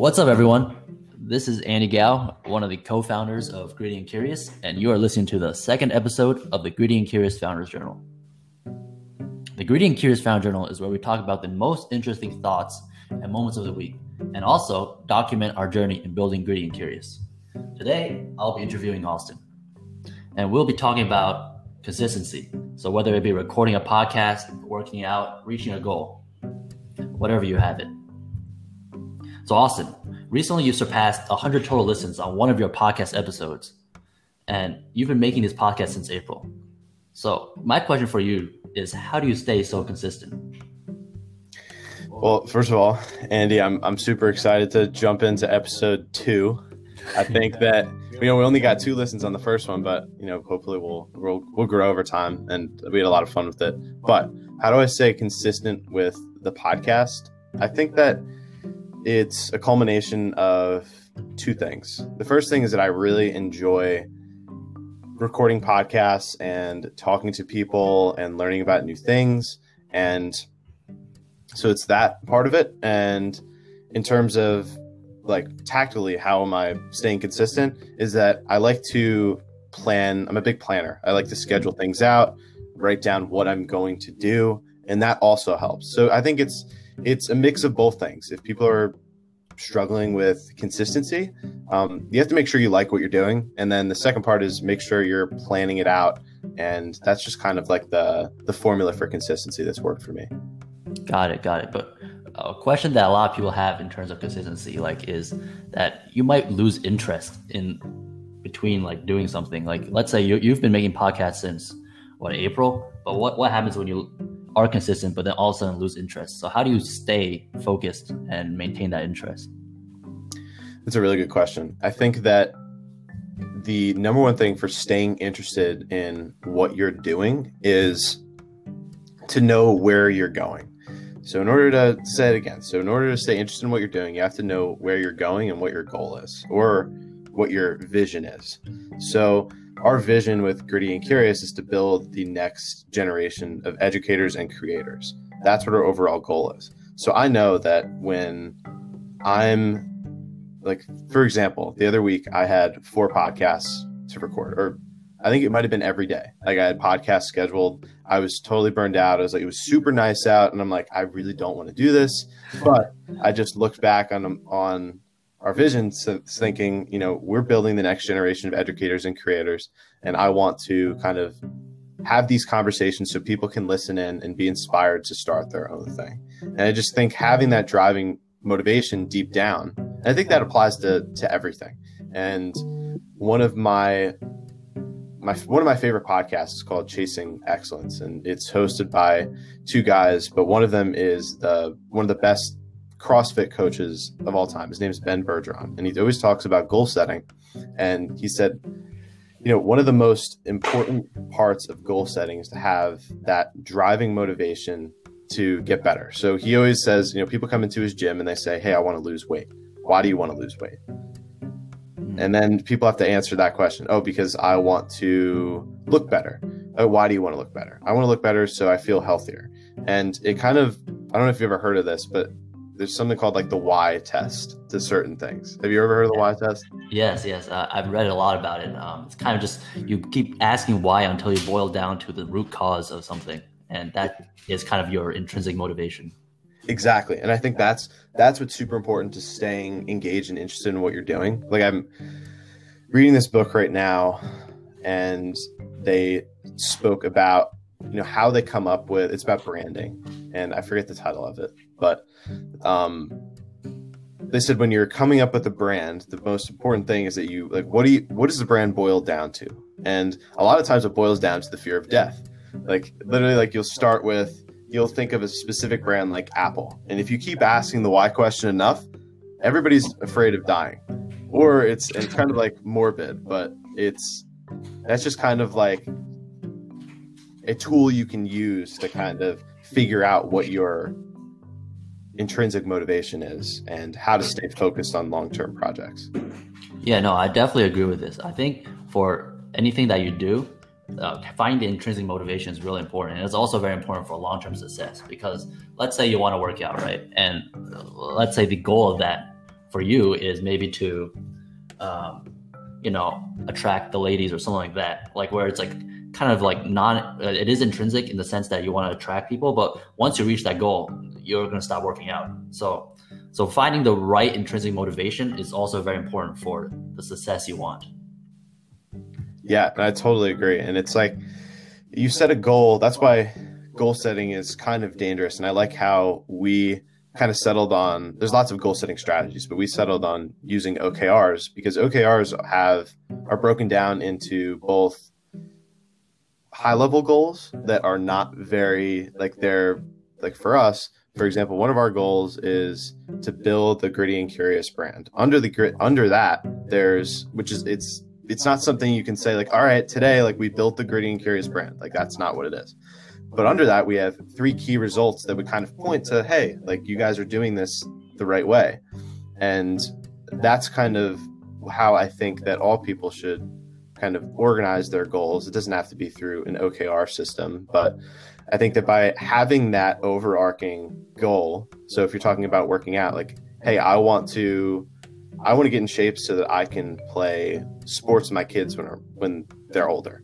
What's up, everyone? This is Andy Gao, one of the co founders of Greedy and Curious, and you are listening to the second episode of the Greedy and Curious Founders Journal. The Greedy and Curious Founder Journal is where we talk about the most interesting thoughts and moments of the week, and also document our journey in building Greedy and Curious. Today, I'll be interviewing Austin, and we'll be talking about consistency. So, whether it be recording a podcast, working out, reaching a goal, whatever you have it. So, Austin, recently you surpassed 100 total listens on one of your podcast episodes, and you've been making this podcast since April. So, my question for you is how do you stay so consistent? Well, first of all, Andy, I'm, I'm super excited to jump into episode two. I think that you know we only got two listens on the first one, but you know hopefully we'll we'll we'll grow over time, and we had a lot of fun with it. But how do I stay consistent with the podcast? I think that it's a culmination of two things. The first thing is that I really enjoy recording podcasts and talking to people and learning about new things. And so it's that part of it. And in terms of like tactically, how am I staying consistent? Is that I like to plan, I'm a big planner. I like to schedule things out, write down what I'm going to do. And that also helps. So I think it's, it's a mix of both things. If people are struggling with consistency, um, you have to make sure you like what you're doing, and then the second part is make sure you're planning it out, and that's just kind of like the the formula for consistency that's worked for me. Got it, got it. But a question that a lot of people have in terms of consistency, like, is that you might lose interest in between like doing something. Like, let's say you, you've been making podcasts since what April, but what what happens when you are consistent, but then all of a sudden lose interest. So how do you stay focused and maintain that interest? That's a really good question. I think that the number one thing for staying interested in what you're doing is to know where you're going. So, in order to say it again, so in order to stay interested in what you're doing, you have to know where you're going and what your goal is or what your vision is. So, our vision with Gritty and Curious is to build the next generation of educators and creators. That's what our overall goal is. So I know that when I'm like, for example, the other week I had four podcasts to record, or I think it might have been every day. Like I had podcasts scheduled. I was totally burned out. I was like, it was super nice out, and I'm like, I really don't want to do this. But I just looked back on them on our vision thinking you know we're building the next generation of educators and creators and i want to kind of have these conversations so people can listen in and be inspired to start their own thing and i just think having that driving motivation deep down i think that applies to to everything and one of my my one of my favorite podcasts is called Chasing Excellence, and it's hosted by two guys. But one of them is the one of the best CrossFit coaches of all time. His name is Ben Bergeron, and he always talks about goal setting. And he said, you know, one of the most important parts of goal setting is to have that driving motivation to get better. So he always says, you know, people come into his gym and they say, hey, I want to lose weight. Why do you want to lose weight? Hmm. And then people have to answer that question. Oh, because I want to look better. Oh, why do you want to look better? I want to look better so I feel healthier. And it kind of, I don't know if you've ever heard of this, but there's something called like the why test to certain things. Have you ever heard of the why test? Yes, yes. Uh, I've read a lot about it. Um, it's kind of just you keep asking why until you boil down to the root cause of something, and that is kind of your intrinsic motivation. Exactly, and I think that's that's what's super important to staying engaged and interested in what you're doing. Like I'm reading this book right now, and they spoke about you know how they come up with it's about branding, and I forget the title of it, but um, they said when you're coming up with a brand, the most important thing is that you like what do you what does the brand boil down to? And a lot of times it boils down to the fear of death. Like literally, like you'll start with you'll think of a specific brand like Apple, and if you keep asking the why question enough, everybody's afraid of dying, or it's it's kind of like morbid, but it's that's just kind of like a tool you can use to kind of figure out what your intrinsic motivation is and how to stay focused on long-term projects. Yeah, no, I definitely agree with this. I think for anything that you do, uh, finding the intrinsic motivation is really important. And it's also very important for long term success because let's say you want to work out, right? And let's say the goal of that for you is maybe to, um, you know, attract the ladies or something like that. Like where it's like kind of like non, it is intrinsic in the sense that you want to attract people, but once you reach that goal, you're going to stop working out. So, so finding the right intrinsic motivation is also very important for the success you want. Yeah, I totally agree. And it's like you set a goal. That's why goal setting is kind of dangerous. And I like how we kind of settled on there's lots of goal setting strategies, but we settled on using OKRs because OKRs have are broken down into both high level goals that are not very like they're like for us for example one of our goals is to build the gritty and curious brand. Under the grit under that there's which is it's it's not something you can say like all right today like we built the gritty and curious brand. Like that's not what it is. But under that we have three key results that would kind of point to hey like you guys are doing this the right way. And that's kind of how i think that all people should kind of organize their goals it doesn't have to be through an okr system but i think that by having that overarching goal so if you're talking about working out like hey i want to I want to get in shape so that I can play sports with my kids when when they're older.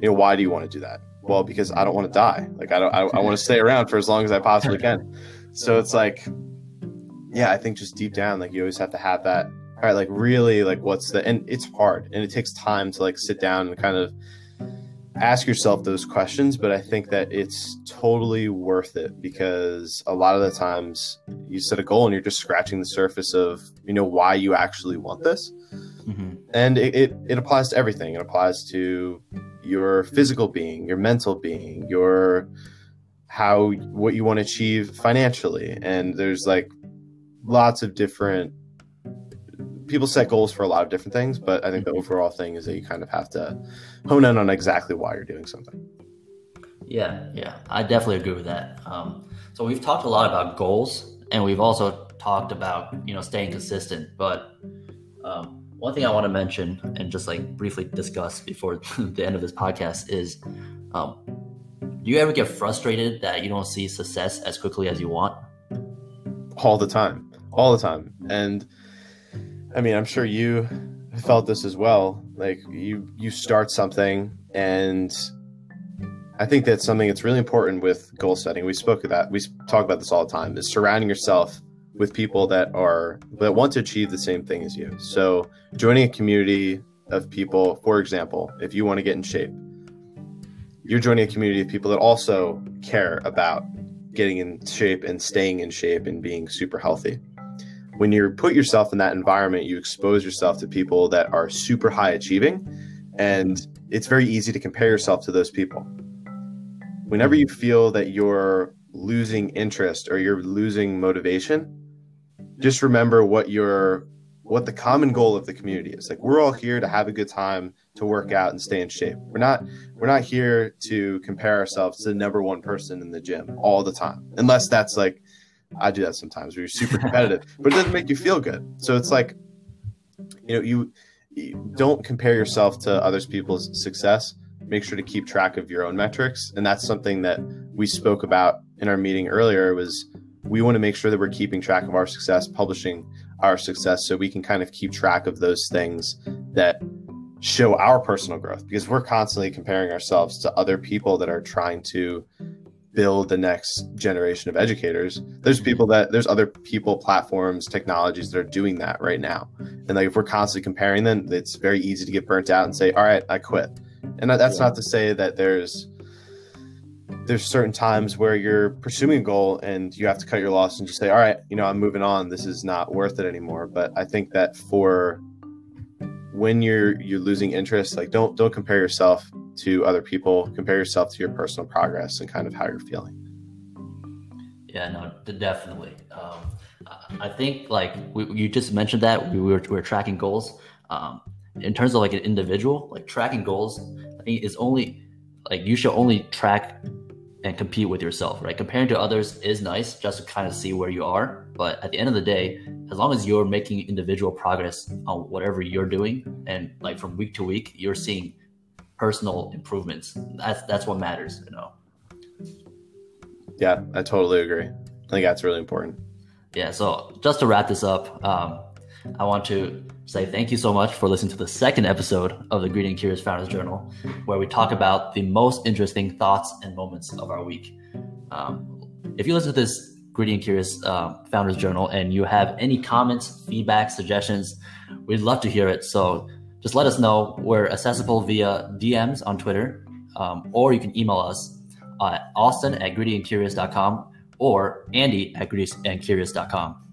You know, why do you want to do that? Well, because I don't want to die. Like I don't. I, I want to stay around for as long as I possibly can. So it's like, yeah, I think just deep down, like you always have to have that. All right, like really, like what's the? And it's hard, and it takes time to like sit down and kind of ask yourself those questions, but I think that it's totally worth it because a lot of the times you set a goal and you're just scratching the surface of you know why you actually want this, mm-hmm. and it, it, it applies to everything. It applies to your physical being, your mental being, your how what you want to achieve financially, and there's like lots of different people set goals for a lot of different things, but I think the overall thing is that you kind of have to hone in on exactly why you're doing something. Yeah, yeah, I definitely agree with that. Um, so we've talked a lot about goals, and we've also talked about you know staying consistent. But um, one thing I want to mention and just like briefly discuss before the end of this podcast is, um, do you ever get frustrated that you don't see success as quickly as you want? All the time, all the time, and I mean, I'm sure you felt this as well. Like you you start something and I think that's something that's really important with goal setting. We spoke of that. We talk about this all the time. Is surrounding yourself with people that are that want to achieve the same thing as you. So, joining a community of people, for example, if you want to get in shape, you're joining a community of people that also care about getting in shape and staying in shape and being super healthy when you put yourself in that environment, you expose yourself to people that are super high achieving, and it's very easy to compare yourself to those people. Whenever you feel that you're losing interest or you're losing motivation, just remember what your what the common goal of the community is. Like we're all here to have a good time, to work out and stay in shape. We're not we're not here to compare ourselves to the number one person in the gym all the time. Unless that's like I do that sometimes where you're super competitive, but it doesn't make you feel good. So it's like, you know, you, you don't compare yourself to others people's success. Make sure to keep track of your own metrics. And that's something that we spoke about in our meeting earlier was we want to make sure that we're keeping track of our success, publishing our success so we can kind of keep track of those things that show our personal growth because we're constantly comparing ourselves to other people that are trying to build the next generation of educators there's people that there's other people platforms technologies that are doing that right now. And like if we're constantly comparing them it's very easy to get burnt out and say all right i quit. And that's not to say that there's there's certain times where you're pursuing a goal and you have to cut your loss and just say all right you know i'm moving on. This is not worth it anymore. But i think that for when you're you're losing interest like don't don't compare yourself to other people compare yourself to your personal progress and kind of how you're feeling. Yeah no definitely. Um, i think like we, you just mentioned that we were, we tracking goals. Um, in terms of like an individual like tracking goals i think is only like you should only track and compete with yourself right? Comparing to others is nice just to kind of see where you are but at the end of the day as long as you're making individual progress on whatever you're doing and like from week to week you're seeing personal improvements that's that's what matters you know yeah i totally agree i think that's really important yeah so just to wrap this up um, I want to say thank you so much for listening to the second episode of the Greedy and Curious Founders Journal, where we talk about the most interesting thoughts and moments of our week. Um, if you listen to this Greedy and Curious uh, Founders Journal and you have any comments, feedback, suggestions, we'd love to hear it. So just let us know. We're accessible via DMs on Twitter, um, or you can email us at austin at greedyandcurious.com or andy at greedyandcurious.com.